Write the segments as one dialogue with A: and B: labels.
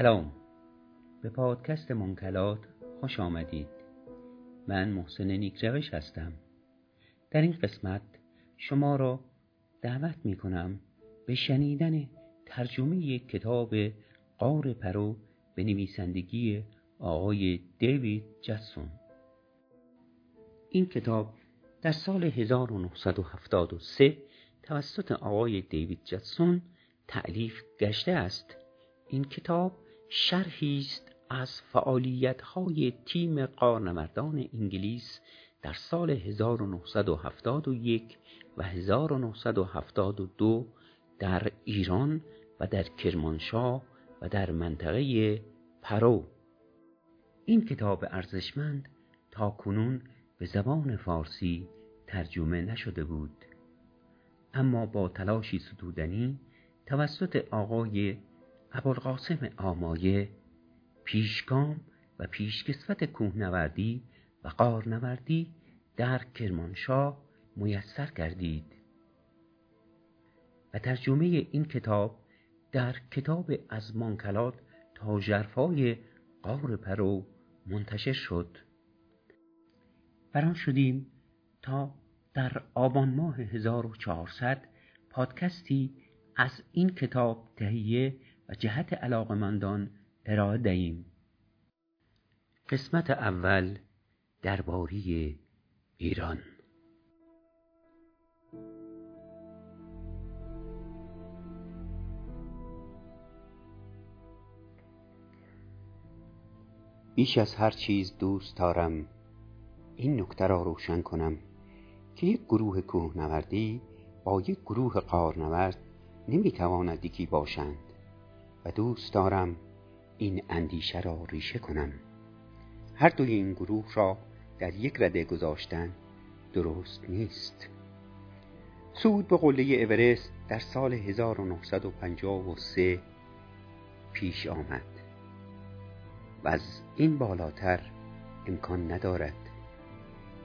A: سلام. به پادکست منکلات خوش آمدید. من محسن نیکروش هستم. در این قسمت شما را دعوت می کنم به شنیدن ترجمه کتاب قار پرو به نویسندگی آقای دیوید جسون. این کتاب در سال 1973 توسط آقای دیوید جتسون تعلیف گشته است. این کتاب شرحی است از فعالیت‌های تیم قارنوردان انگلیس در سال 1971 و 1972 در ایران و در کرمانشاه و در منطقه پرو. این کتاب ارزشمند تا کنون به زبان فارسی ترجمه نشده بود. اما با تلاشی ستودنی توسط آقای ابوالقاسم آمایه پیشگام و پیشکسوت کوهنوردی و قارنوردی در کرمانشاه میسر گردید. و ترجمه این کتاب در کتاب از مانکلات تا جرفای قار پرو منتشر شد. بران شدیم تا در آبان ماه 1400 پادکستی از این کتاب تهیه و جهت علاقمندان ارائه دهیم قسمت اول درباری ایران. بیش از هر چیز دوست دارم این نکته را روشن کنم که یک گروه کوهنوردی با یک گروه قارنورد نمی‌تواند یکی باشند. و دوست دارم این اندیشه را ریشه کنم. هر دوی این گروه را در یک رده گذاشتن درست نیست. سود به قله اورست در سال 1953 پیش آمد و از این بالاتر امکان ندارد.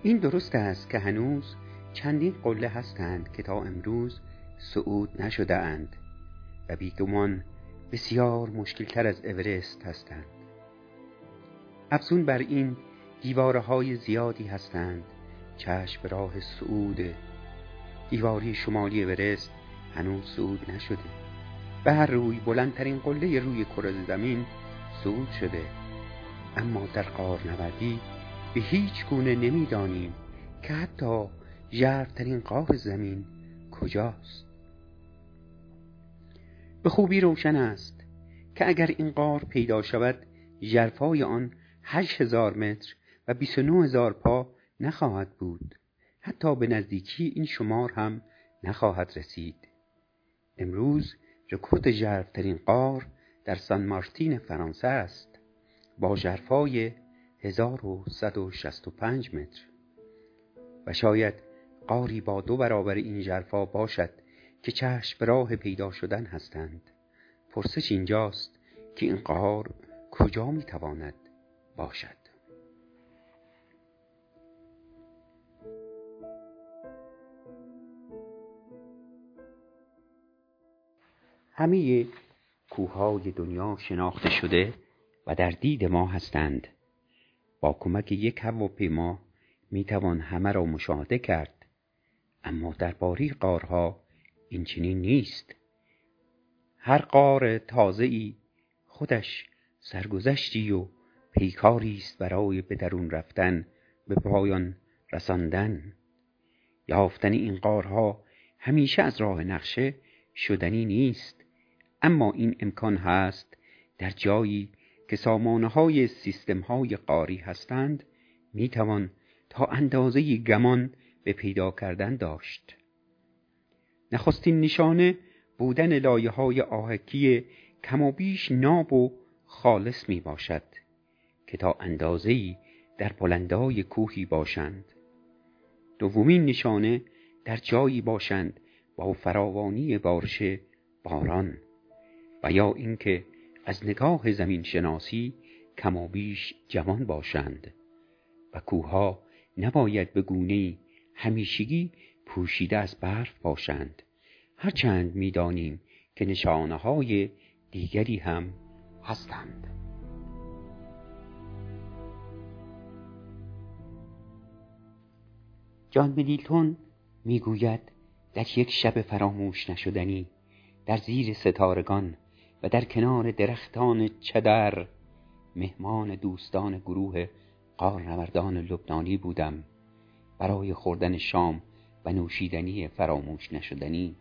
A: این درست است که هنوز چندین قله هستند که تا امروز صعود نشده اند و بیگمان بسیار مشکلتر از اورست هستند. افزون بر این دیواره های زیادی هستند. چشم راه صعود. دیواری شمالی اورست هنوز صعود نشده. به هر روی بلندترین قله روی کره زمین صعود شده. اما در قارنوردی به هیچ گونه نمی‌دانیم که حتی ژرفترین قار زمین کجاست. به خوبی روشن است که اگر این قار پیدا شود ژرفای آن هشت هزار متر و بیست و هزار پا نخواهد بود. حتی به نزدیکی این شمار هم نخواهد رسید. امروز رکورد ژرفترین قار در سان مارتین فرانسه است با ژرفای 1165 متر. و شاید قاری با دو برابر این ژرفا باشد که چشم راه پیدا شدن هستند. پرسش اینجاست که این قار کجا می‌تواند باشد. همه کوههای دنیا شناخته شده و در دید ما هستند. با کمک یک هواپیما می‌توان همه را مشاهده کرد. اما در باری قارها این چنین نیست. هر قار تازه ای خودش سرگذشتی و پیکاری است برای به درون رفتن به پایان رساندن. یافتن این قارها همیشه از راه نقشه شدنی نیست. اما این امکان هست در جایی که سامانه های سیستم های قاری هستند می‌توان تا اندازه گمان به پیدا کردن داشت. نخستین نشانه بودن لایه های آهکی کم و بیش ناب و خالص می باشد که تا اندازه‌ای در بلندای کوهی باشند. دومین نشانه در جایی باشند با فراوانی بارش باران و یا اینکه از نگاه زمین شناسی کم بیش جوان باشند و کوهها نباید به گونه همیشگی پوشیده از برف باشند. هرچند می‌دانیم که نشانه های دیگری هم هستند. جان مدیلتون می‌گوید در یک شب فراموش نشدنی در زیر ستارگان و در کنار درختان چدر مهمان دوستان گروه قارنوردان لبنانی بودم. برای خوردن شام و نوشیدنی فراموش نشدنی.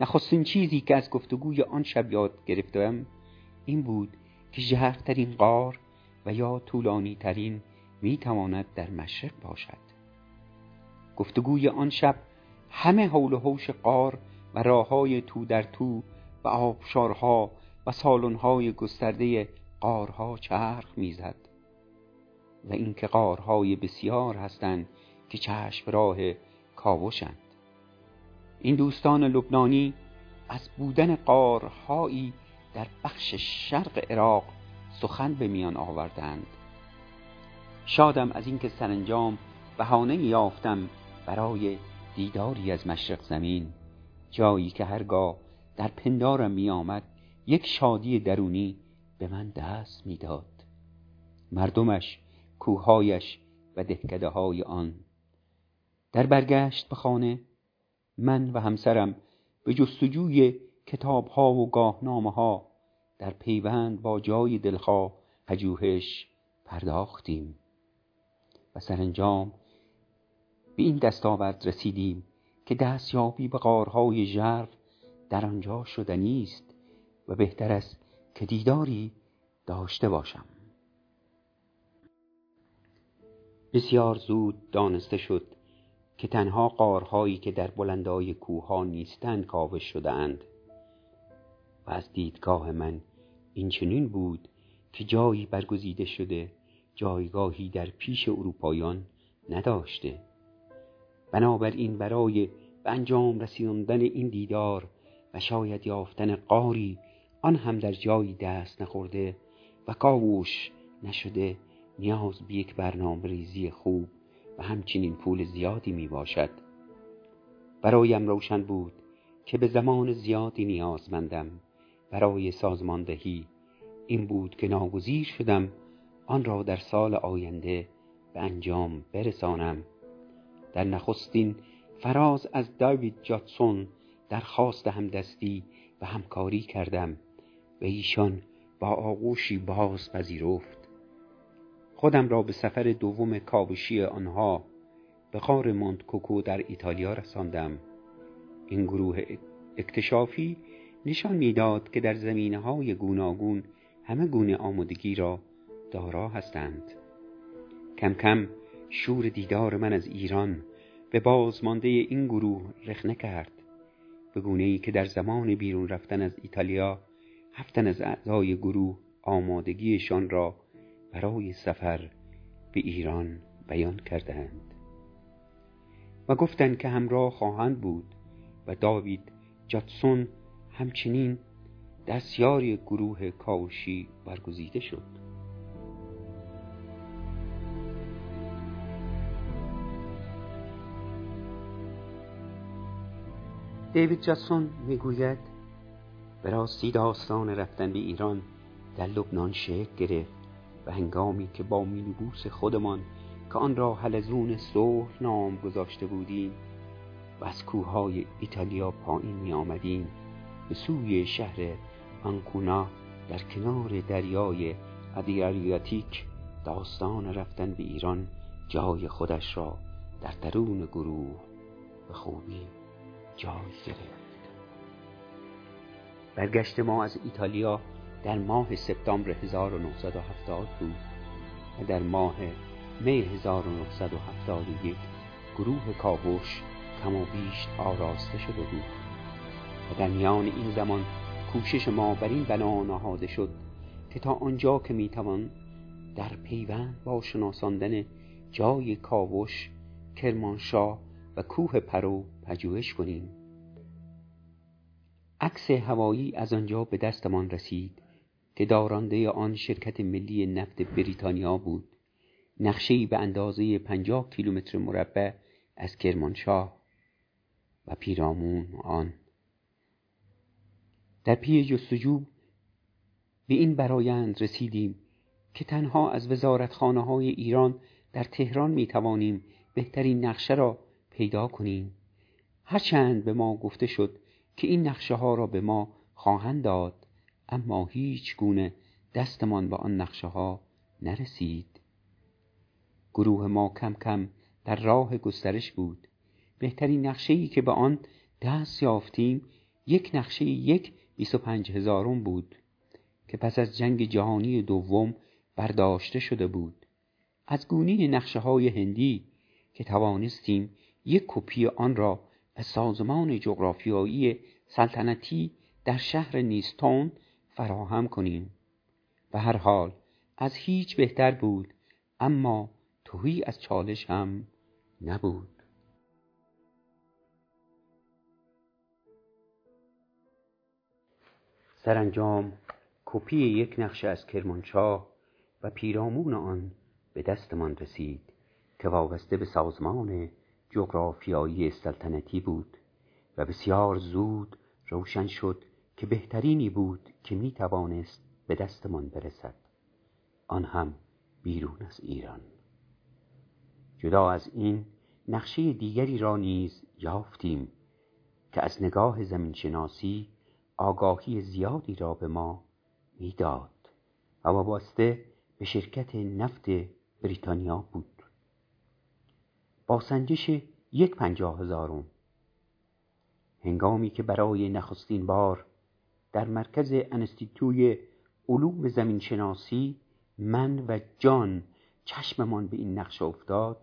A: نخستین چیزی که از گفتگوی آن شب یاد گرفتم این بود که ژرفترین قار و یا طولانی ترین می تواند در مشرق باشد. گفتگوی آن شب همه حول و حوش قار و راه های تو در تو و آبشارها و سالنهای گسترده قارها چرخ می‌زد و اینکه قارهای بسیار هستند که چشم راه کاوشند. این دوستان لبنانی از بودن قارهایی در بخش شرق عراق سخن به میان آوردند. شادم از اینکه سرانجام بهانه یافتم برای دیداری از مشرق زمین جایی که هرگاه در پندارم می آمد یک شادی درونی به من دست می‌داد. مردمش کوههایش و دهکده های آن در برگشت به خانه من و همسرم به جستجوی کتاب ها و گاهنامه ها در پیوند با جای دلخواه پژوهش پرداختیم و سرانجام به این دستاورد رسیدیم که دستیابی به غارهای ژرف در آنجا شدنی است و بهتر است که دیداری داشته باشم. بسیار زود دانسته شد که تنها قارهایی که در بلندای کوها نیستند کاوش شدهاند. و از دیدگاه من این چنین بود که جایی برگزیده شده جایگاهی در پیش اروپایان نداشته. بنابراین برای به انجام رسیدن این دیدار و شاید یافتن قاری آن هم در جایی دست نخورده و کاوش نشده نیاز به یک برنامه ریزی خوب و همچنین پول زیادی می باشد برایم روشن بود که به زمان زیادی نیازمندم. برای سازماندهی این بود که ناگزیر شدم آن را در سال آینده به انجام برسانم. در نخستین فراز از داوید جاتسون درخواست همدستی و همکاری کردم. و ایشان با آغوشی باز پذیرفت. خودم را به سفر دوم کاوشی آنها به غار مونتکوکو در ایتالیا رساندم. این گروه اکتشافی نشان می‌داد که در زمینه های گوناگون همه گونه آمادگی را دارا هستند. کم کم شور دیدار من از ایران به بازمانده این گروه رخنه کرد. به گونه ای که در زمان بیرون رفتن از ایتالیا هفتن از اعضای گروه آمادگیشان را برای سفر به ایران بیان کردند. و گفتند که همراه خواهند بود و داوید جاتسون همچنین دستیاری گروه کاوشی برگزیده شد. دیوید جاتسون می‌گوید به راستی داستان رفتن به ایران در لبنان شکل گرفت. و هنگامی که با مینیبوس خودمان که آن را حلزون صلح نام گذاشته بودیم و از کوههای ایتالیا پایین می آمدیم به سوی شهر آنکونا در کنار دریای ادریاتیک داستان رفتن به ایران جای خودش را در درون گروه به خوبی جای گرفت. برگشت ما از ایتالیا در ماه سپتامبر 1970 بود و در ماه می 1971 گروه کاوش کم و بیش آراسته شده بود و در میان این زمان کوشش ما بر این بنا نهاده شد که تا آنجا که می‌توان در پیوند با شناساندن جای کاوش کرمانشاه و کوه پراو پژوهش کنیم. عکس هوایی از آنجا به دستمان رسید. که دارنده آن شرکت ملی نفت بریتانیا بود. نقشه‌ای به اندازه پنجاه کیلومتر مربع از کرمانشاه و پیرامون آن. در پی جستجو به این برایند رسیدیم که تنها از وزارتخانه های ایران در تهران می توانیم بهترین نقشه را پیدا کنیم. هرچند به ما گفته شد که این نقشه ها را به ما خواهند داد. اما هیچ گونه دستمان به آن نقشه ها نرسید. گروه ما کم کم در راه گسترش بود. بهترین نقشه ای که به آن دست یافتیم یک نقشه یک بیست و پنج هزارم بود که پس از جنگ جهانی دوم برداشته شده بود. از گونه نقشه های هندی که توانستیم یک کپی آن را به سازمان جغرافیایی سلطنتی در شهر نیستون فراهم کنیم. به هر حال از هیچ بهتر بود اما توهی از چالش هم نبود. سرانجام کپی یک نقشه از کرمانشاه و پیرامون آن به دستمان رسید که وابسته به سازمان جغرافیایی سلطنتی بود و بسیار زود روشن شد که بهترینی بود که می توانست به دستمان برسد. آن هم بیرون از ایران. جدا از این نقشه دیگری را نیز یافتیم که از نگاه زمینشناسی آگاهی زیادی را به ما می‌داد و وابسته به شرکت نفت بریتانیا بود. با سنجش یک پنجاه هزارم هنگامی که برای نخستین بار در مرکز انستیتوی علوم زمین شناسی من و جان چشممان به این نقشه افتاد.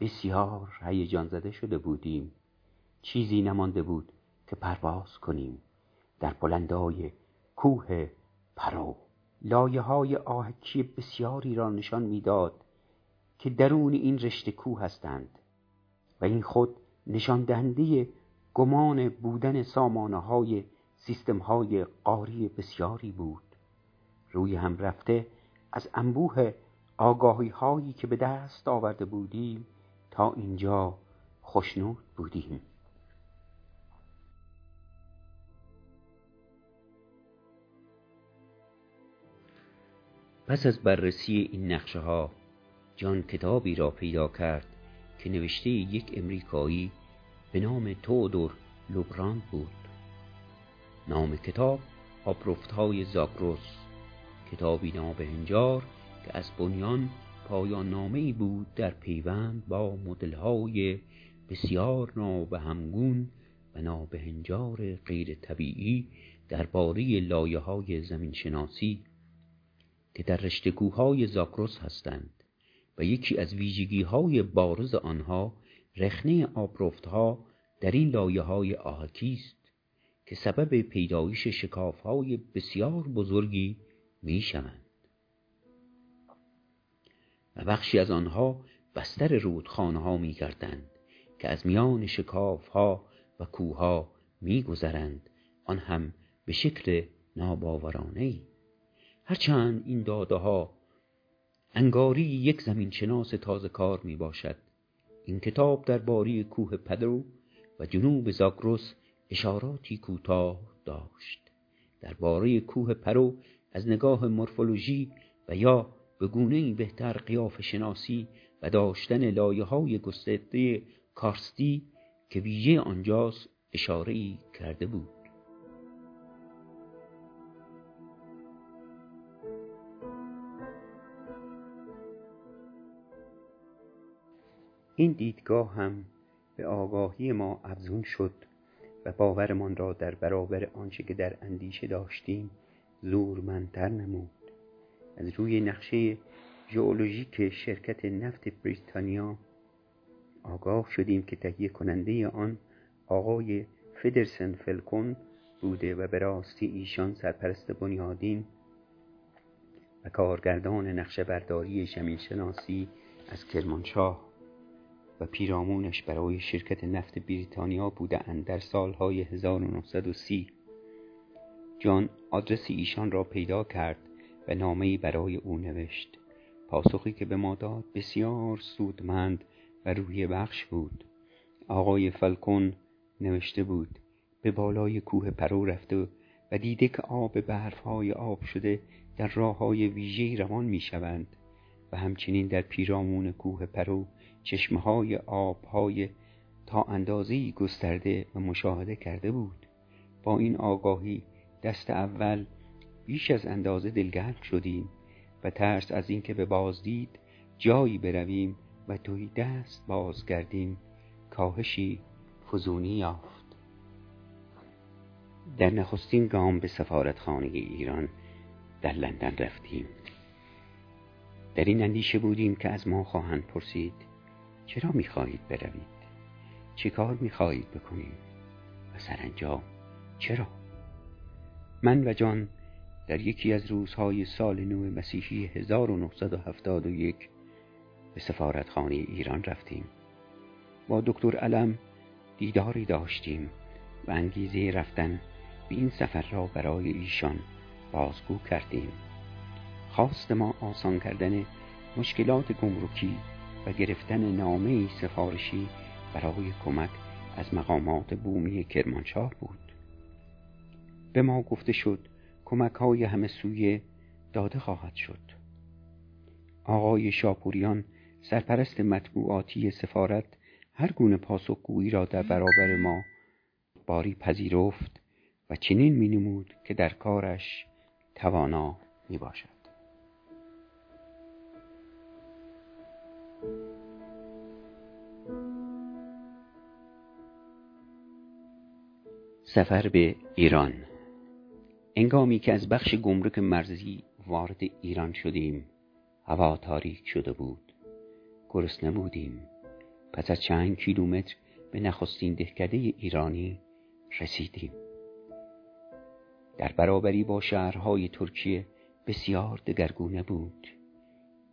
A: بسیار هیجان زده شده بودیم. چیزی نمانده بود که پرواز کنیم در بلندای کوه پرو. لایه های آهکی بسیاری را نشان می‌داد که درون این رشته کوه هستند و این خود نشان دهنده گمان بودن سامانه های سیستم های قاری بسیاری بود. روی هم رفته از انبوه آگاهی هایی که به دست آورده بودیم تا اینجا خوشنود بودیم. پس از بررسی این نقشه ها جان کتابی را پیدا کرد که نوشته یک امریکایی به نام تودور لوبراند بود. نام کتاب آبرفت های زاگروس کتابی نابهنجار که از بنیان پایان نامه بود در پیوند با مدل های بسیار نابهمگون و نابهنجار غیر طبیعی درباره لایه های زمین شناسی که در رشتگوهای زاکروس هستند و یکی از ویژگی های بارز آنها رخنه آبرفتها در این لایه های است. که سبب پیدایش شکاف های بسیار بزرگی می شوند و بخشی از آنها بستر رودخانه ها می گردند که از میان شکاف ها و کوها می گذرند آن هم به شکل ناباورانه ای. هرچند این داده ها انگاری یک زمین شناس تازه کار می باشد این کتاب در باری کوه پدرو و جنوب زاگروس اشاراتی کوتاه داشت. درباره کوه پرو از نگاه مورفولوژی و یا به گونه بهتر قیاف شناسی و داشتن لایه های گسترده کارستی که ویژه آنجاست اشاره کرده بود. این دیدگاه هم به آگاهی ما افزون شد. و باورمان را در برابر آنچه که در اندیشه داشتیم زورمندتر نمود. از روی نقشه ژئولوژیک شرکت نفت بریتانیا آگاه شدیم که تهیه کننده آن آقای فدرسن فلکون بوده و به راستی ایشان سرپرست بنیادین و کارگردان نقشه برداری شناسی از کرمانشاه. و پیرامونش برای شرکت نفت بریتانیا بودند در سالهای 1930 جان آدرس ایشان را پیدا کرد و نامهای برای او نوشت. پاسخی که به ما داد بسیار سودمند و روی بخش بود. آقای فلکون نوشته بود به بالای کوه پرو رفته و دیده که آب برفهای آب شده در راه های ویژه‌ای روان می شوند و همچنین در پیرامون کوه پرو چشمه های آب های تا اندازه‌ای گسترده و مشاهده کرده بود. با این آگاهی دست اول بیش از اندازه دلگرم شدیم و ترس از اینکه به بازدید جایی برویم و توی دست بازگردیم کاهشی فزونی یافت. در نخستین گام به سفارتخانه ایران در لندن رفتیم. در این اندیشه بودیم که از ما خواهند پرسید چرا می‌خواهید بروید؟ چه کار می‌خواهید بکنید؟ و سرانجام چرا؟ من و جان در یکی از روزهای سال نو مسیحی 1971 به سفارتخانه ایران رفتیم. با دکتر علم دیداری داشتیم و انگیزه رفتن به این سفر را برای ایشان بازگو کردیم. خواست ما آسان کردن مشکلات گمرکی و گرفتن نامه سفارشی برای کمک از مقامات بومی کرمانشاه بود به ما گفته شد کمک های همه سویه داده خواهد شد آقای شاپوریان سرپرست مطبوعاتی سفارت هر گونه پاسخگویی را در برابر ما باری پذیرفت و چنین می نمود که در کارش توانا می باشد. سفر به ایران. انگامی که از بخش گمرک مرزی وارد ایران شدیم هوا تاریک شده بود. گرسنه بودیم پس از چند کیلومتر به نخستین دهکده ایرانی رسیدیم. در برابری با شهرهای ترکیه بسیار دگرگونه بود.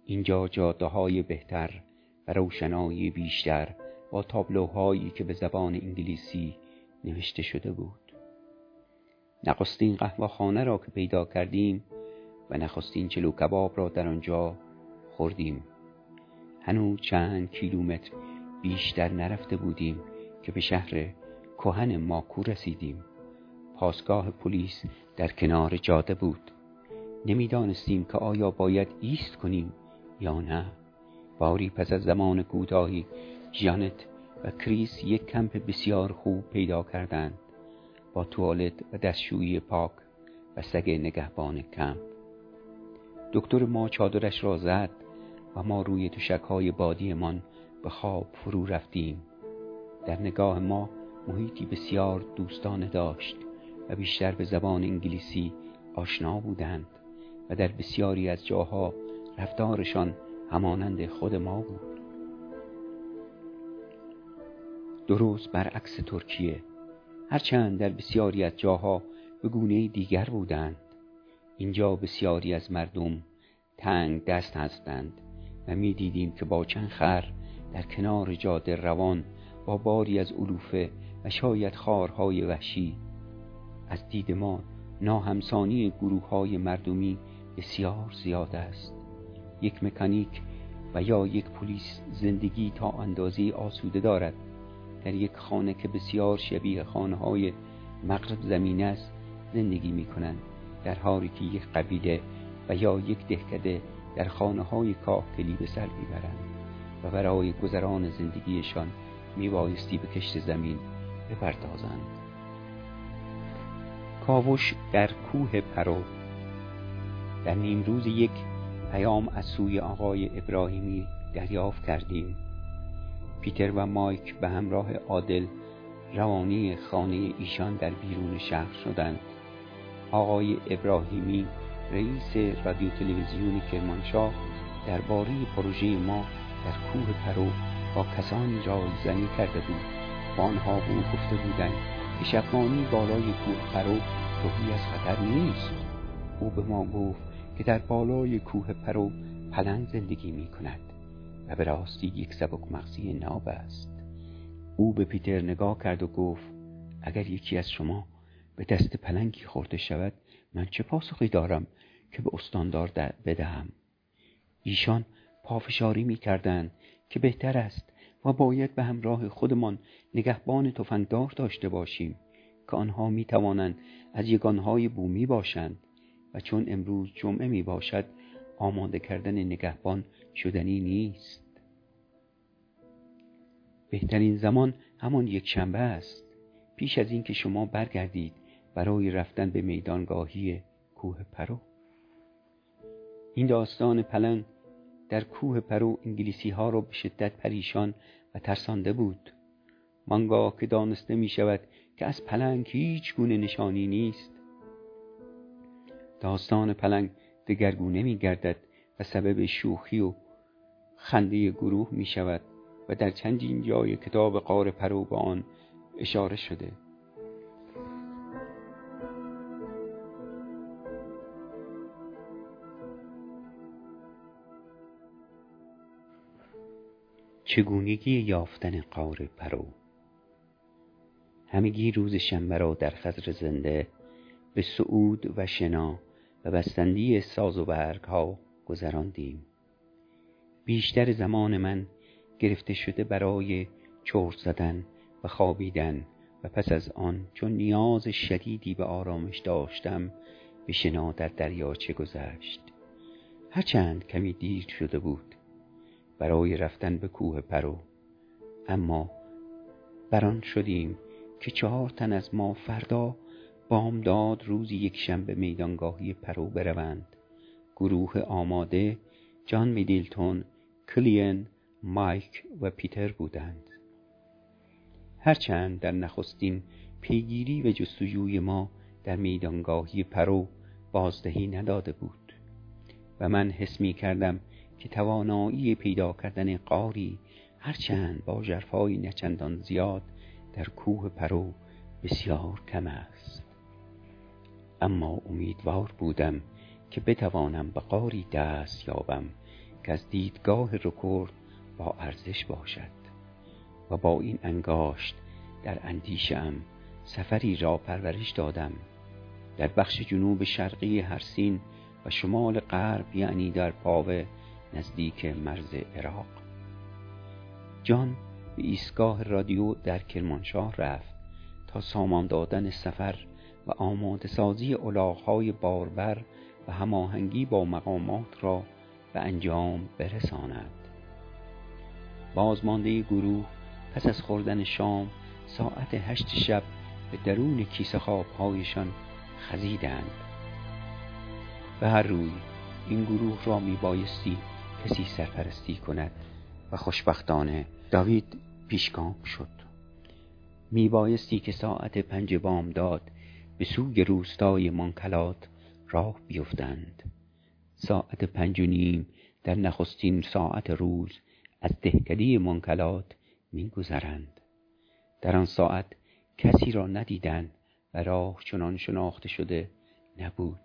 A: اینجا جاده های بهتر و روشنایی بیشتر با تابلوهایی که به زبان انگلیسی نوشته شده بود. نخستین قهوه خانه را که پیدا کردیم و نخستین چلو کباب را در آنجا خوردیم. هنوز چند کیلومتر بیشتر نرفته بودیم که به شهر کهن ماکو رسیدیم. پاسگاه پلیس در کنار جاده بود. نمی‌دانستیم که آیا باید ایست کنیم یا نه؟ باری پس از زمان کوتاهی جانت و کریس یک کمپ بسیار خوب پیدا کردند. با توالت و دستشویی پاک و سگ نگهبان کمپ. دکتر ما چادرش را زد و ما روی تشکهای بادیمان به خواب فرو رفتیم. در نگاه ما محیطی بسیار دوستانه داشت و بیشتر به زبان انگلیسی آشنا بودند و در بسیاری از جاها رفتارشان همانند خود ما بود. درست برعکس ترکیه هرچند در بسیاری از جاها به گونه دیگر بودند. اینجا بسیاری از مردم تنگ دست هستند و می دیدیم که با چند خر در کنار جاده روان با باری از علوفه و شاید خارهای وحشی. از دید ما ناهمسانی گروه های مردمی بسیار زیاد است. یک مکانیک و یا یک پلیس زندگی تا اندازه آسوده دارد. در یک خانه که بسیار شبیه خانه های مغرب زمین است زندگی می کنند در حالی که یک قبیله و یا یک دهکده در خانه های کاهگلی به سر می‌برند و برای گذران زندگیشان میبایستی به کشت زمین بپردازند. کاوش در کوه پرو. در نیم روز یک پیام از سوی آقای ابراهیمی دریافت کردیم. پیتر و مایک به همراه عادل روانی خانه ایشان در بیرون شهر شدند. آقای ابراهیمی رئیس رادیو تلویزیون کرمانشاه درباره پروژه ما در کوه پراو با کسانی رایزنی کرده بود. و آنها به او گفته بودند که شبمانی بالای کوه پراو تهی از خطر نیست. او به ما گفت که در بالای کوه پراو پلنگ زندگی می کند و به راستی یک سبک مغزی ناب است. او به پیتر نگاه کرد و گفت اگر یکی از شما به دست پلنگی خورده شود من چه پاسخی دارم که به استاندار بدهم؟ ایشان پافشاری می کردن که بهتر است و باید به همراه خودمان نگهبان تفنگدار داشته باشیم که آنها می توانند از یگانهای بومی باشند چون امروز جمعه می باشد آماده کردن نگهبان شدنی نیست. بهترین زمان همان یک شنبه است. پیش از اینکه شما برگردید برای رفتن به میدانگاهی کوه پراو. این داستان پلنگ در کوه پراو انگلیسی ها را به شدت پریشان و ترسانده بود. آنگاه که دانسته می شود که از پلنگ هیچ گونه نشانی نیست. داستان پلنگ دگرگونه می گردد و سبب شوخی و خنده گروه می شود و در چندین جای کتاب قار پرو به آن اشاره شده. چگونگی یافتن قار پرو؟ همگی روز شنبه را در خزر زنده به سعود و شنا و بستندی ساز و برگ ها گذراندیم. بیشتر زمان من گرفته شده برای چرت زدن و خوابیدن و پس از آن چون نیاز شدیدی به آرامش داشتم به شنا در دریاچه گذشت. هرچند کمی دیر شده بود برای رفتن به کوه پرو اما بران شدیم که چهار تن از ما فردا بامداد روز یک شنبه میدانگاهی پراو بروند. گروه آماده جان میدیلتون کلین مایک و پیتر بودند. هرچند در نخستین پیگیری و جستجوی ما در میدانگاهی پراو بازدهی نداده بود. و من حس می کردم که توانایی پیدا کردن غاری هرچند با ژرفای نچندان زیاد در کوه پراو بسیار کم است. اما امیدوار بودم که بتوانم به غاری دست یابم که از دیدگاه رکورد با ارزش باشد و با این انگاشت در اندیشه‌ام سفری را پرورش دادم. در بخش جنوب شرقی هرسین و شمال غرب یعنی در پاوه نزدیک مرز عراق. جان به ایستگاه رادیو در کرمانشاه رفت تا سامان دادن سفر و آماده سازی الاغهای باربر و هماهنگی با مقامات را به انجام برساند. بازمانده گروه پس از خوردن شام ساعت هشت شب به درون کیسه خوابهایشان خزیدند. به هر روی این گروه را می بایستی کسی سرپرستی کند و خوشبختانه داوید پیشگام شد. می بایستی که ساعت پنج بامداد به سوی روستای مانکلات راه بیفتند. ساعت پنج و نیم در نخستین ساعت روز از دهکده منکلات میگذرند. در آن ساعت کسی را ندیدند و راه چنان شناخته شده نبود.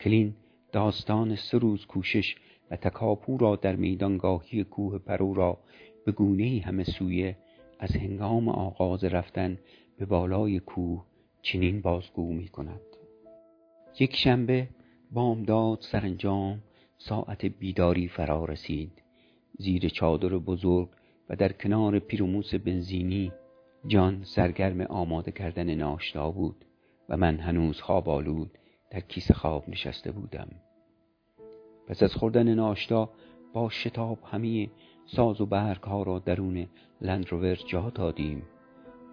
A: کلین داستان سه روز کوشش و تکاپو را در میدانگاهی کوه پرو را به گونه همه سویه از هنگام آغاز رفتن به بالای کوه چنین بازگو می کند یک شنبه بامداد سرانجام ساعت بیداری فرا رسید. زیر چادر بزرگ و در کنار پیروموس بنزینی جان سرگرم آماده کردن ناشتا بود و من هنوز خواب آلود در کیسه خواب نشسته بودم. پس از خوردن ناشتا با شتاب همه ساز و برگ ها را درون لندروور جا دادیم.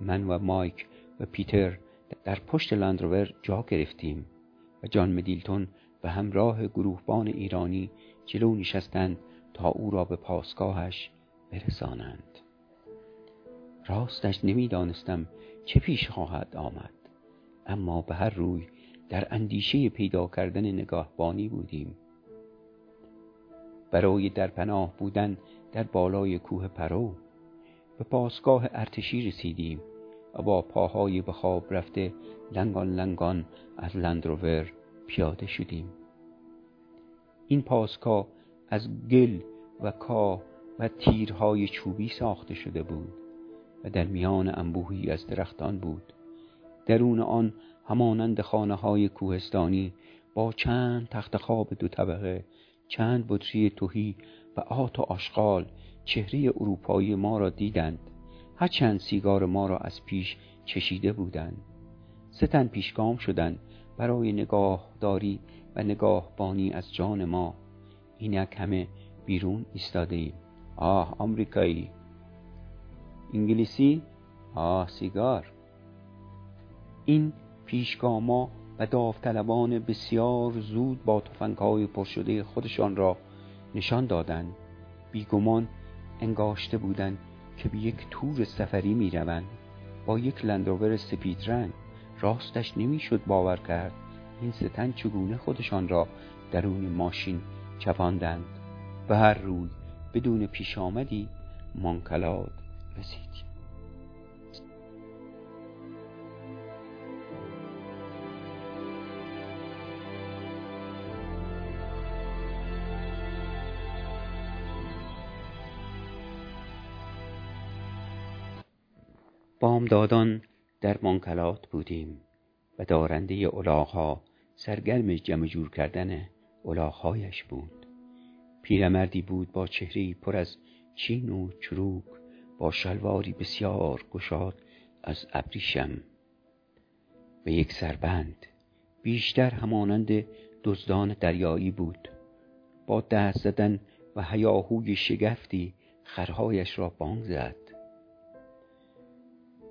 A: من و مایک و پیتر در پشت لندروور جا گرفتیم و جان مدیلتون به همراه گروهبان ایرانی جلو نشستند تا او را به پاسگاهش برسانند. راستش نمی‌دانستم چه پیش خواهد آمد اما به هر روی در اندیشه پیدا کردن نگاهبانی بودیم. برای در پناه بودن در بالای کوه پرو. به پاسگاه ارتشی رسیدیم و با پاهای به خواب رفته لنگان لنگان از لندروور پیاده شدیم. این پاسگاه از گل و کاه و تیرهای چوبی ساخته شده بود و در میان انبوهی از درختان بود. درون آن همانند خانه های کوهستانی با چند تخت خواب دو طبقه چند بطری توهی و آت و آشغال چهره اروپایی ما را دیدند. هرچند سیگار ما را از پیش چشیده بودند. ستن پیشگام شدند برای نگاهداری و نگاهبانی از جان ما. اینک همه بیرون ایستاده ایم. آه آمریکایی. انگلیسی؟ آه سیگار. این پیشگاما و داوطلبان بسیار زود با تفنگهای پرشده خودشان را نشان دادند. بیگمان انگاشته بودند که به یک تور سفری می روند با یک لندروور سپید رنگ راستش نمی‌شد باور کرد. این ستن چگونه خودشان را درون ماشین چپاندند؟ و هر روی بدون پیش آمدی مانکلاد رسیدیم بامدادان در مانکلات بودیم و دارنده الاغها سرگرم جمع جور کردن الاغهایش بود. پیرمردی بود با چهره پر از چین و چروک با شلواری بسیار گشاد از ابریشم. و یک سربند بیشتر همانند دزدان دریایی بود. با دست زدن و هیاهوی شگفتی خرهایش را بانگ زد.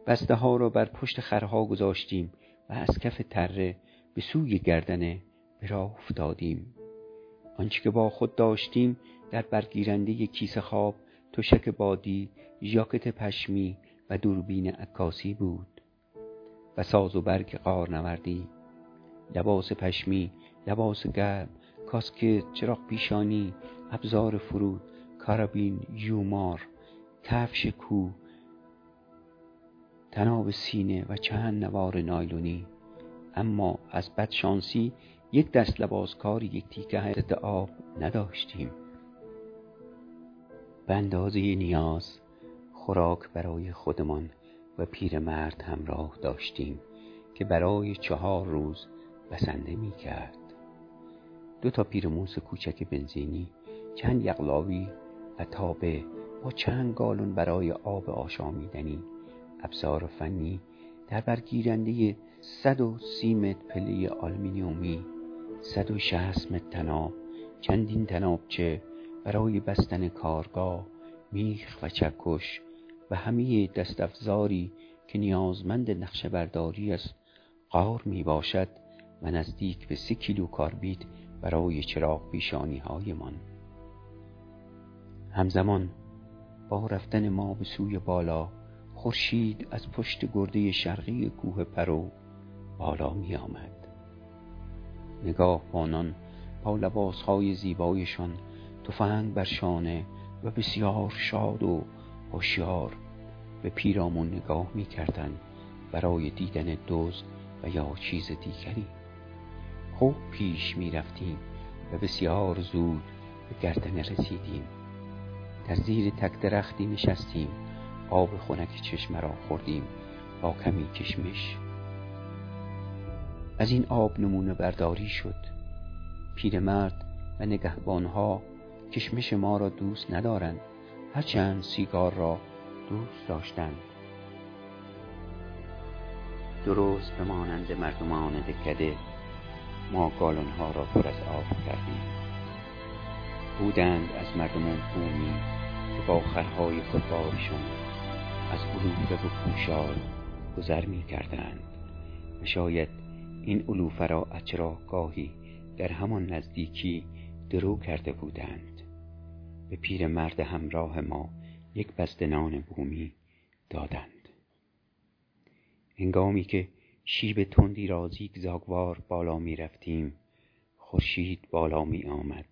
A: بسته ها را بر پشت خرها گذاشتیم و از کف تره به سوی گردنه به راه افتادیم. آنچه که با خود داشتیم در برگیرنده کیسه خواب تشک بادی ژاکت پشمی و دوربین عکاسی بود. و ساز و برگ قار نوردی لباس پشمی لباس گرم کاسکت چراغ پیشانی ابزار فرود کارابین یومار کفش کو تناب سینه و چند نوار نایلونی. اما از بدشانسی یک دست لباسکار یک تیکه حضرت آب نداشتیم. به اندازه نیاز خوراک برای خودمان و پیرمرد همراه داشتیم که برای چهار روز بسنده می کرد. دو تا پیرموس کوچک بنزینی چند یقلاوی و تابه با چند گالون برای آب آشامیدنی ابزار فنی در برگیرنده 130 متر پله آلمینیومی 160 متر تناب چندین تنابچه برای بستن کارگاه میخ و چکش و همه دستافزاری که نیازمند نقشه برداری از قار می باشد و نزدیک به سی کیلو کاربید برای چراغ پیشانی هایمان همزمان با رفتن ما به سوی بالا خورشید از پشت گرده شرقی کوه پرو بالا می آمد. نگاه بانان با لباسهای زیبایشان تفنگ بر شانه و بسیار شاد و هوشیار به پیرامون نگاه می کردن برای دیدن دوز و یا چیز دیگری. خوب پیش می رفتیم و بسیار زود به گردنه رسیدیم. در زیر تک درختی نشستیم. آب خنک چشمه را خوردیم با کمی کشمش. از این آب نمونه برداری شد. پیرمرد و نگهبانها کشمش ما را دوست ندارند هرچند سیگار را دوست داشتند. درست به مانند مردمان دکده ما گالونها را پر از آب کردیم. بودند از مردمان بومی که با خرهای خودبارشان از علوفه و پوشال گذر می کردند و شاید این علوفه را از گاهی در همان نزدیکی درو کرده بودند. به پیر مرد همراه ما یک بسته نان بومی دادند. هنگامی که شیب تندی را زاگوار بالا می رفتیم خورشید بالا می آمد.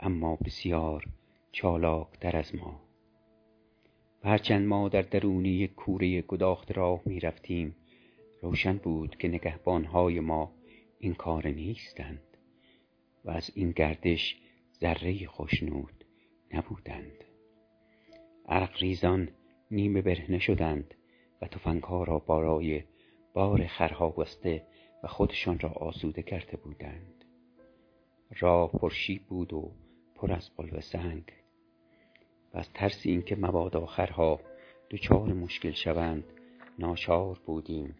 A: اما بسیار چالاک از ما. هرچند ما در درونی کوره گداخت راه می رفتیم روشن بود که نگهبانهای ما این کار نیستند و از این گردش ذره خوشنود نبودند. عرق ریزان نیمه برهنه شدند و تفنگها را بارای بار خرها بسته و خودشان را آسوده کرده بودند. راه پرشی بود و پر از قلب سنگ و از ترس اینکه مبادا آخرها دچار مشکل شوند ناچار بودیم.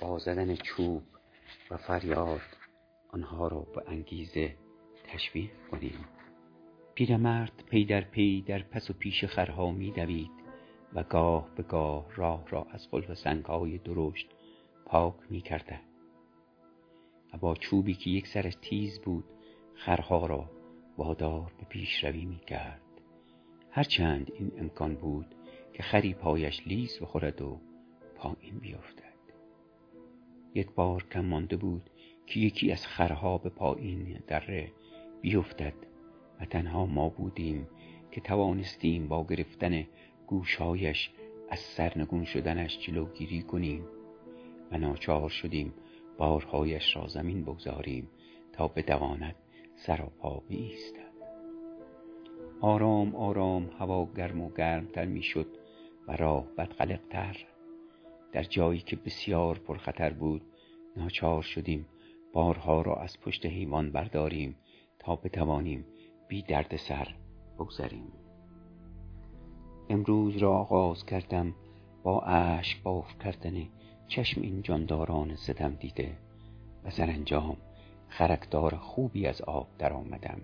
A: با زدن چوب و فریاد آنها را به انگیزه تشویق کنیم. پیرمرد پی در پی در پس و پیش خرها می دوید و گاه به گاه راه را از قلف سنگهای درشت پاک می کرده و با چوبی که یک سرش تیز بود خرها را وادار به پیشروی می کرد هرچند این امکان بود که خری پایش لیز بخورد و پایین بیفتد. یک بار کم مانده بود که یکی از خرها به پایین دره بیفتد و تنها ما بودیم که توانستیم با گرفتن گوشهایش از سرنگون شدنش جلوگیری کنیم و ناچار شدیم بارهایش را زمین بگذاریم تا بدواند سر و پا بیستد. آرام آرام هوا گرم و گرمتر می‌شد و راه بدقلقتر. در جایی که بسیار پرخطر بود ناچار شدیم بارها را از پشت حیوان برداریم تا بتوانیم بی درد سر بگذریم. امروز را آغاز کردم با اشک باف کردن چشم این جانداران ستم دیده و سرانجام خرکدار خوبی از آب درآمدم.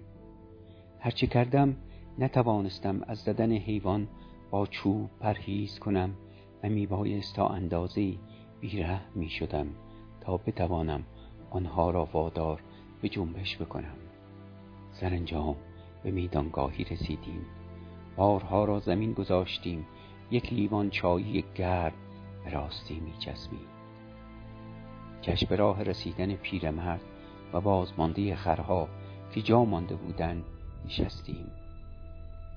A: هرچه کردم نتوانستم از زدن حیوان با چوب پرهیز کنم و میبایست تا اندازه بیره می شدم تا بتوانم آنها را وادار به جنبش بکنم. سرانجام به میدانگاهی رسیدیم. بارها را زمین گذاشتیم. یک لیوان چایی گرم به راستی می چسبید چشم راه رسیدن پیرمرد و بازمانده خرها که جا مانده بودند نشستیم.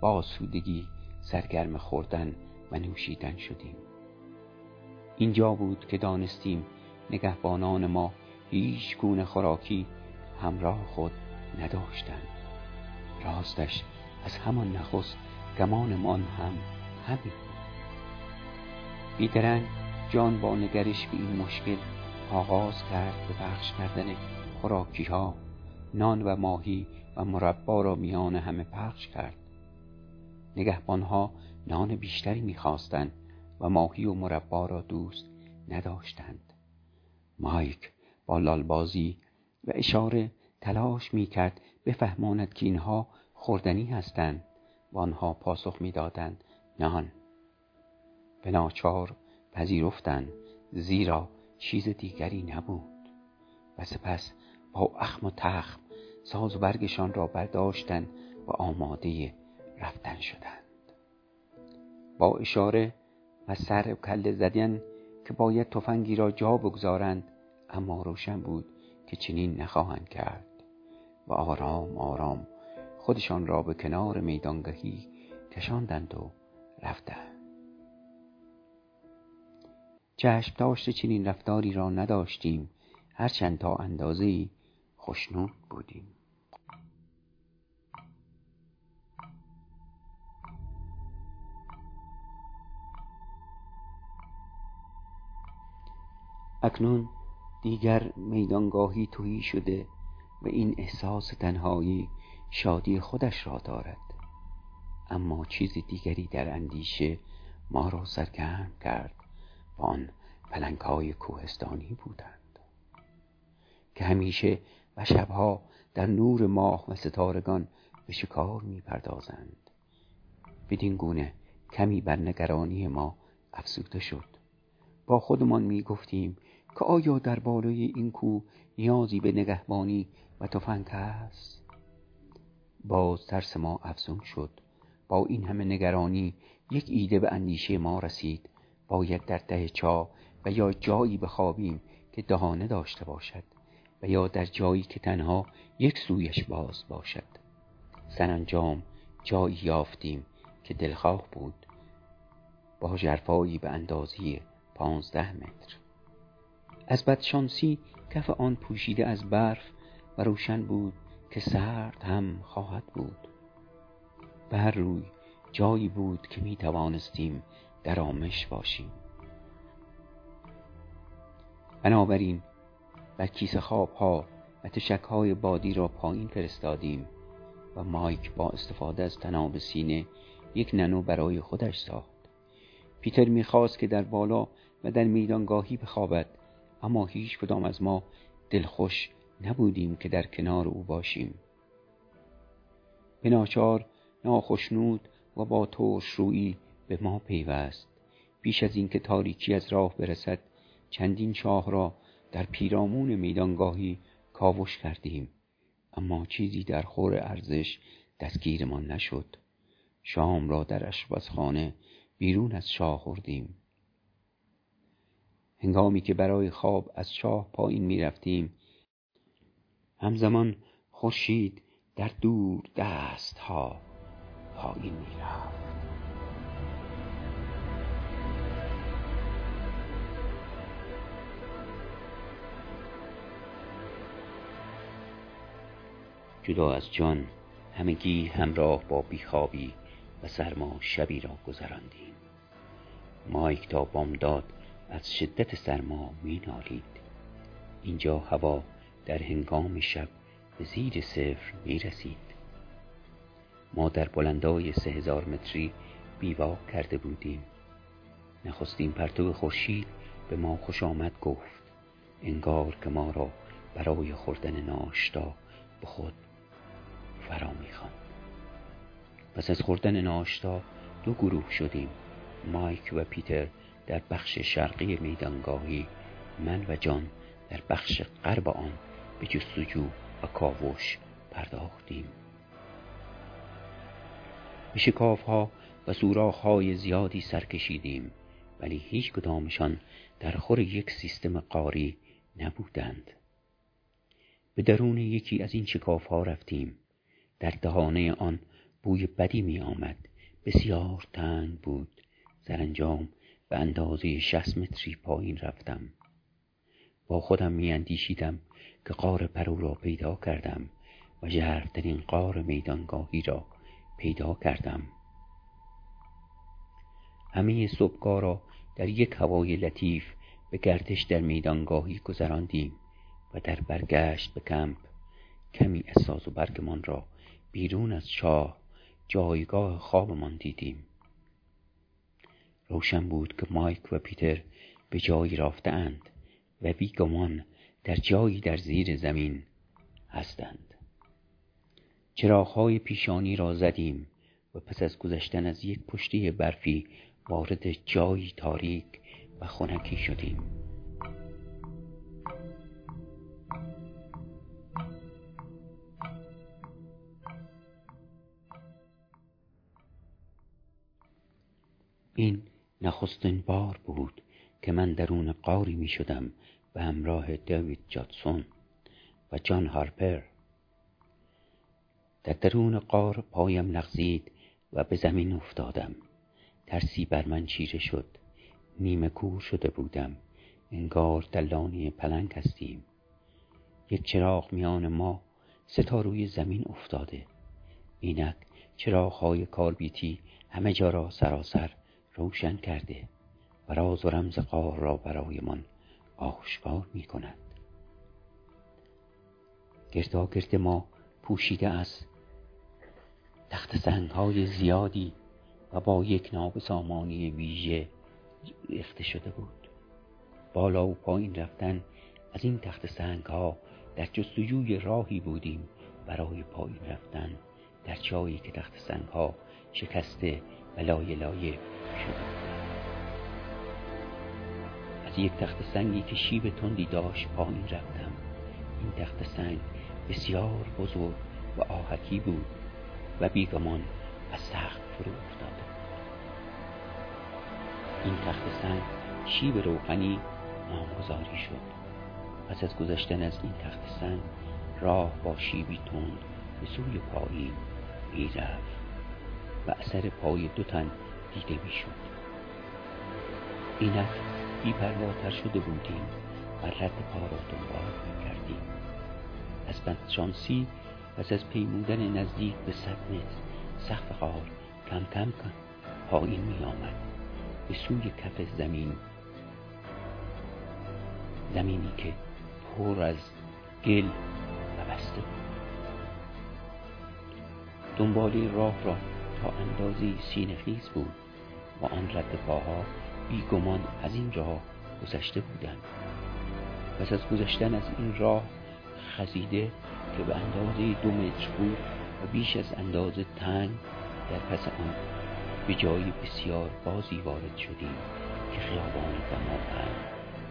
A: با سودگی سرگرم خوردن و نوشیدن شدیم. اینجا بود که دانستیم نگهبانان ما هیچ گونه خوراکی همراه خود نداشتند. راستش از همان نخست گمانمان هم همین. بیدرنگ جان با نگرش به این مشکل آغاز کرد به بخش کردن خوراکی ها نان و ماهی و مربا را میان همه پخش کرد. نگهبان ها نان بیشتری می‌خواستند و ماهی و مربا را دوست نداشتند. مایک با لالبازی و اشاره تلاش می‌کرد بفهماند که اینها خوردنی هستند و آنها پاسخ می‌دادند نان. به ناچار پذیرفتند زیرا چیز دیگری نبود. و سپس با اخم و تخم ساز و برگشان را برداشتند و آماده رفتن شدند. با اشاره و سر کله زدن که باید تفنگی را جا بگذارند اما روشن بود که چنین نخواهند کرد. و آرام آرام خودشان را به کنار میدانگهی کشاندند و رفتند. چشم داشت چنین رفتاری را نداشتیم. هرچند تا اندازه خوشنود بودیم. اکنون دیگر میدانگاهی تویی شده و این احساس تنهایی شادی خودش را دارد. اما چیز دیگری در اندیشه ما را سرگرم کرد و آن پلنگ های کوهستانی بودند. که همیشه و شبها در نور ماه و ستارگان به شکار می پردازند بدین گونه کمی بر نگرانی ما افزوده شد. با خودمان می گفتیم که آیا در بالای این کوه نیازی به نگهبانی و تفنگ است باز ترس ما افزون شد. با این همه نگرانی یک ایده به اندیشه ما رسید. باید در ته چا و یا جایی بخوابیم که دهانه داشته باشد و یا در جایی که تنها یک سویش باز باشد. سرانجام جایی یافتیم که دلخواه بود. با جرفایی به اندازی پانزده متر. از بدشانسی کف آن پوشیده از برف و روشن بود که سرد هم خواهد بود. به هر روی جایی بود که می توانستیم در آمش باشیم. بنابراین و کیسه خواب ها و تشک های بادی را پایین فرستادیم و مایک با استفاده از تناب سینه یک ننو برای خودش ساخت. پیتر می‌خواست که در بالا و در میدانگاهی بخوابد اما هیچ کدام از ما دلخوش نبودیم که در کنار او باشیم. به ناچار ناخشنود و با ترش روی به ما پیوست. پیش از اینکه تاریکی از راه برسد چندین شاه را در پیرامون میدانگاهی کاوش کردیم. اما چیزی در خور ارزش دستگیرمان نشد. شام را در اشپزخانه بیرون از شاه خوردیم. هنگامی که برای خواب از شاه پایین می رفتیم همزمان خورشید در دور دست ها پایین می رفت جدا از جان همگی همراه با بیخوابی و سرما شبی را گذراندیم. مایک تا بامداد از شدت سرما می نالید اینجا هوا در هنگام شب به زیر صفر می رسید ما در بلندای سه هزار متری بیوا کرده بودیم. نخستین پرتو خورشید به ما خوش آمد گفت انگار که ما را برای خوردن ناشتا به خود فرا می‌خواند پس از خوردن ناشتا دو گروه شدیم مایک و پیتر در بخش شرقی میدانگاهی من و جان در بخش غرب آن به جستجو و کاوش پرداختیم. به شکاف ها و سوراخ های زیادی سر کشیدیم ولی هیچ کدامشان در خور یک سیستم قاری نبودند. به درون یکی از این شکاف ها رفتیم. در دهانه آن بوی بدی می آمد بسیار تنگ بود. سرانجام به اندازه شست متری پایین رفتم. با خودم می اندیشیدم که قار پرو را پیدا کردم و ژرفترین قار میدانگاهی را پیدا کردم. همه صبحگاه را در یک هوای لطیف به گردش در میدانگاهی گذراندیم و در برگشت به کمپ کمی از ساز و برگمان را بیرون از چاه جایگاه خوابمان دیدیم. روشن بود که مایک و پیتر به جایی رفتهاند و بیگمان در جایی در زیر زمین هستند. چراغهای پیشانی را زدیم و پس از گذشتن از یک پشتی برفی وارد جایی تاریک و خنکی شدیم. این نخستین بار بود که من درون قاری می شدم به همراه دیوید جادسون و جان هارپر. در درون قار پایم لغزید و به زمین افتادم. ترسی بر من چیره شد. نیمه کور شده بودم. انگار دلانی پلنگ هستیم. یک چراغ میان ما ستا روی زمین افتاده. اینک چراغهای کاربیتی همه جا را سراسر روشن کرده و راز و رمز قار را برایمان آشکار می کند. گرد ما پوشیده از تخت سنگ های زیادی و با یک ناب سامانی ویژه ریخته شده بود. بالا و پایین رفتن از این تخت سنگ ها در جستجوی راهی بودیم. برای پایین رفتن در جایی که تخت سنگ ها شکسته و لایه لایه شده از یک تخت سنگی که شیب تندی داشت پایین رفتم. این تخت سنگ بسیار بزرگ و آهکی بود و بیگمان از سخت فرو افتاده این تخت سنگ شیب روغنی نامگذاری شد. پس از گذشتن از این تخت سنگ راه با شیبی تند به سوی پایین می‌رفت و اثر پای دو تن دیده می‌شد. اینک بیپرواتر شده بودیم و رد پا را دنبال می‌کردیم. از بدشانسی پس از پیمودن نزدیک به صد متر سقف غار کم کم کم پایین می آمد به سوی کف زمین زمینی که پر از گل و بسته بود. دنباله راه را تا اندازه سینخیز بود. و آن رد پاها بیگمان از این راه گذشته بودند. پس از گذشتن از این راه خزیده که به اندازه دو متر بود و بیش از اندازه تنگ در پس آن به جایی بسیار بازی وارد شدیم که خیابان دماوند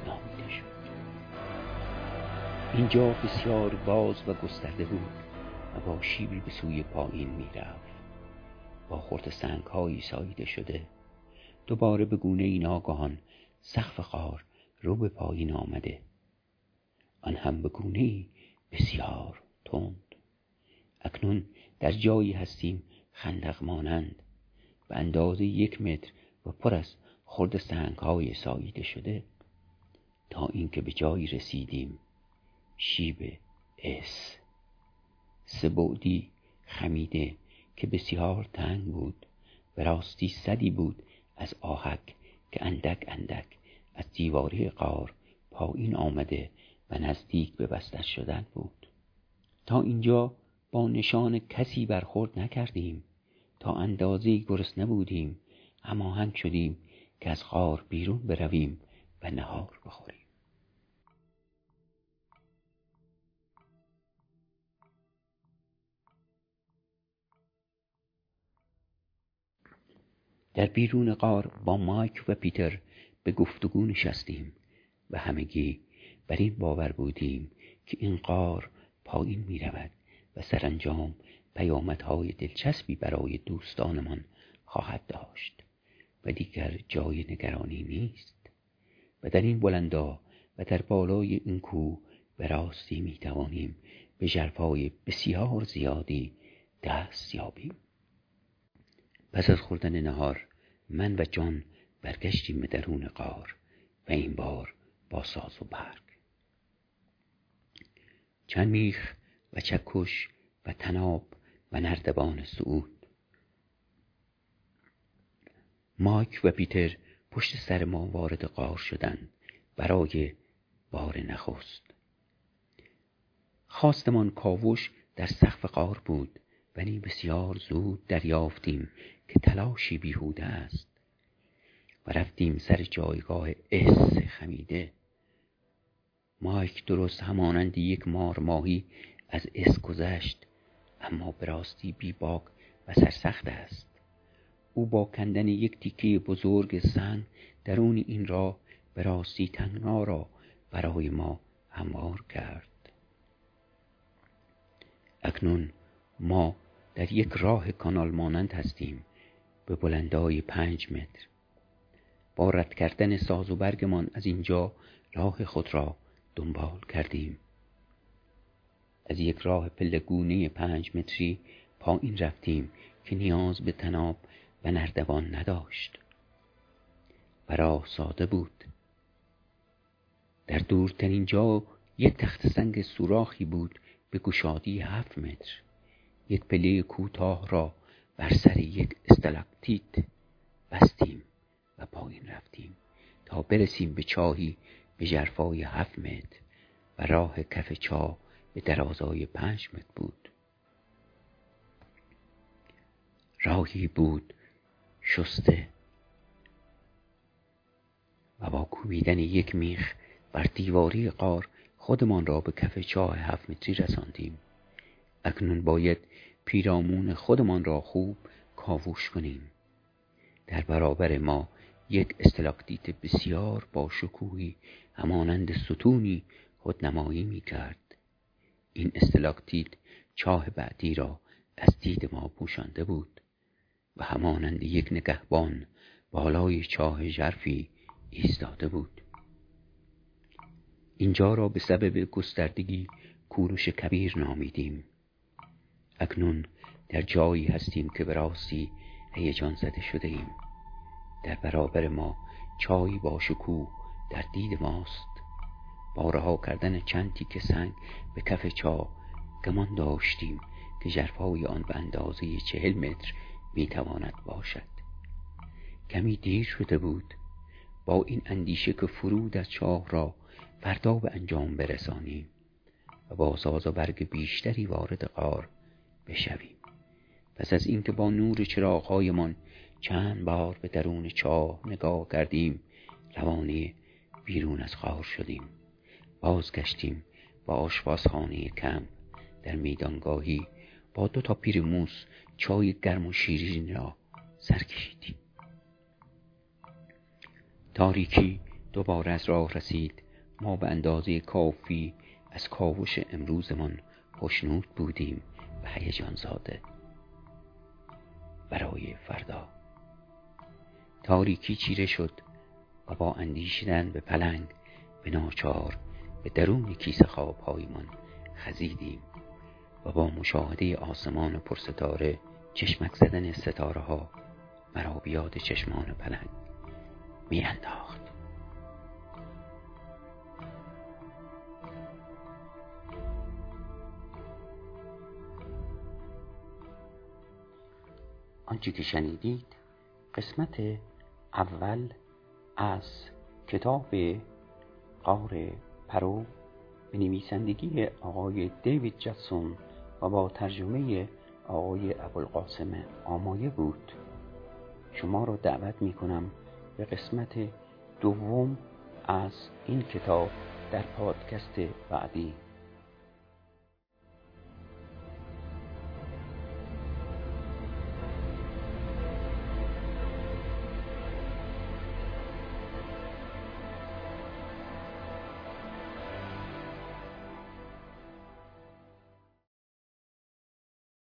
A: نامیده شد. اینجا بسیار باز و گسترده بود و با شیبی به سوی پایین می‌رفت. با خورد سنگ هایی ساییده شده دوباره به گونه ای ناگهان سقف قار رو به پایین آمده. آن هم به گونه بسیار تند. اکنون در جایی هستیم خندق مانند. به اندازه یک متر و پر از خرد سنگ های ساییده شده. تا اینکه به جایی رسیدیم. شیب اس. سه بعدی خمیده که بسیار تنگ بود و راستی صدی بود از آهک که اندک اندک از دیواری قار پایین آمده و نزدیک به بستر شدن بود. تا اینجا با نشان کسی برخورد نکردیم. تا اندازه گرسنه بودیم هماهنگ شدیم که از غار بیرون برویم و نهار بخوریم. در بیرون غار با مایک و پیتر به گفتگو نشستیم و همگی بر این باور بودیم که این غار پایین می رود و سرانجام پیامدهای دلچسبی برای دوستانمان خواهد داشت و دیگر جای نگرانی نیست و در این بلندا و در بالای این کوه به راستی می توانیم به جرفای بسیار زیادی دست یابیم. پس از خوردن نهار من و جان برگشتیم به درون قار و این بار با ساز و برگ. چند میخ و چکش و تناب و نردبان سعود مایک و پیتر پشت سر ما وارد قار شدند برای بار نخست. خواستمان کاوش در سقف غار بود ولی بسیار زود دریافتیم که تلاشی بیهوده است. و رفتیم سر جایگاه S خمیده. مایک درست همانند یک مار ماهی از S گذشت اما به راستی بی باک و سرسخت است. او با کندن یک تیکه بزرگ سنگ درون این راه به راستی تنگنا را برای ما هموار کرد. اکنون ما در یک راه کانال مانند هستیم. به بلندای پنج متر. با رد کردن ساز و برگمان از اینجا راه خود را دنبال کردیم. از یک راه پلگونه پنج متری پایین رفتیم که نیاز به تناب و نردبان نداشت. و راه ساده بود. در دورترین جا یک تخت سنگ سوراخی بود به گشادی هفت متر. یک پله کوتاه را بر سر یک استلاکتیت بستیم و پایین رفتیم تا برسیم به چاهی به جرفای هفت متر و راه کف چاه به درازای پنج متر بود. راهی بود شسته و با کوبیدن یک میخ بر دیواری قار خودمان را به کف چاه هفت متری رساندیم. اکنون باید پیرامون خودمان را خوب کاوش کنیم. در برابر ما یک استلاکتیت بسیار با شکوهی همانند ستونی خودنمایی می کرد این استلاکتیت چاه بعدی را از دید ما پوشانده بود و همانند یک نگهبان بالای چاه ژرفی ایستاده بود. اینجا را به سبب گستردگی کوروش کبیر نامیدیم. اکنون در جایی هستیم که به راستی هیجان زده شده ایم. در برابر ما چای با شکوه در دید ماست. با رها کردن چند تیکه سنگ به کف چا گمان داشتیم که جرفای آن به اندازه چهل متر می‌تواند باشد. کمی دیر شده بود. با این اندیشه که فرود از چاه را فردا به انجام برسانیم و با ساز و برگ بیشتری وارد غار بشویم. پس از اینکه با نور چراغهایمان چند بار به درون چاه نگاه کردیم روانه بیرون از غار شدیم. بازگشتیم با آشپزخانه کم. در میدانگاهی با دو تا پیر موس چای گرم و شیرین را سر کشیدیم. تاریکی دوباره از راه رسید. ما به اندازه کافی از کاوش امروزمان خوشنود بودیم. و هیجان زاده برای فردا. تاریکی چیره شد و با اندیشیدن به پلنگ به ناچار به درون کیسه خوابهایمان خزیدیم و با مشاهده آسمان پرستاره چشمک زدن ستاره ها مرا بیاد چشمان پلنگ. می آنچه که شنیدید قسمت اول از کتاب قار پرو به نویسندگی آقای دیوید جتسون و با ترجمه آقای ابوالقاسم آمایه بود. شما را دعوت می کنم به قسمت دوم از این کتاب در پادکست بعدی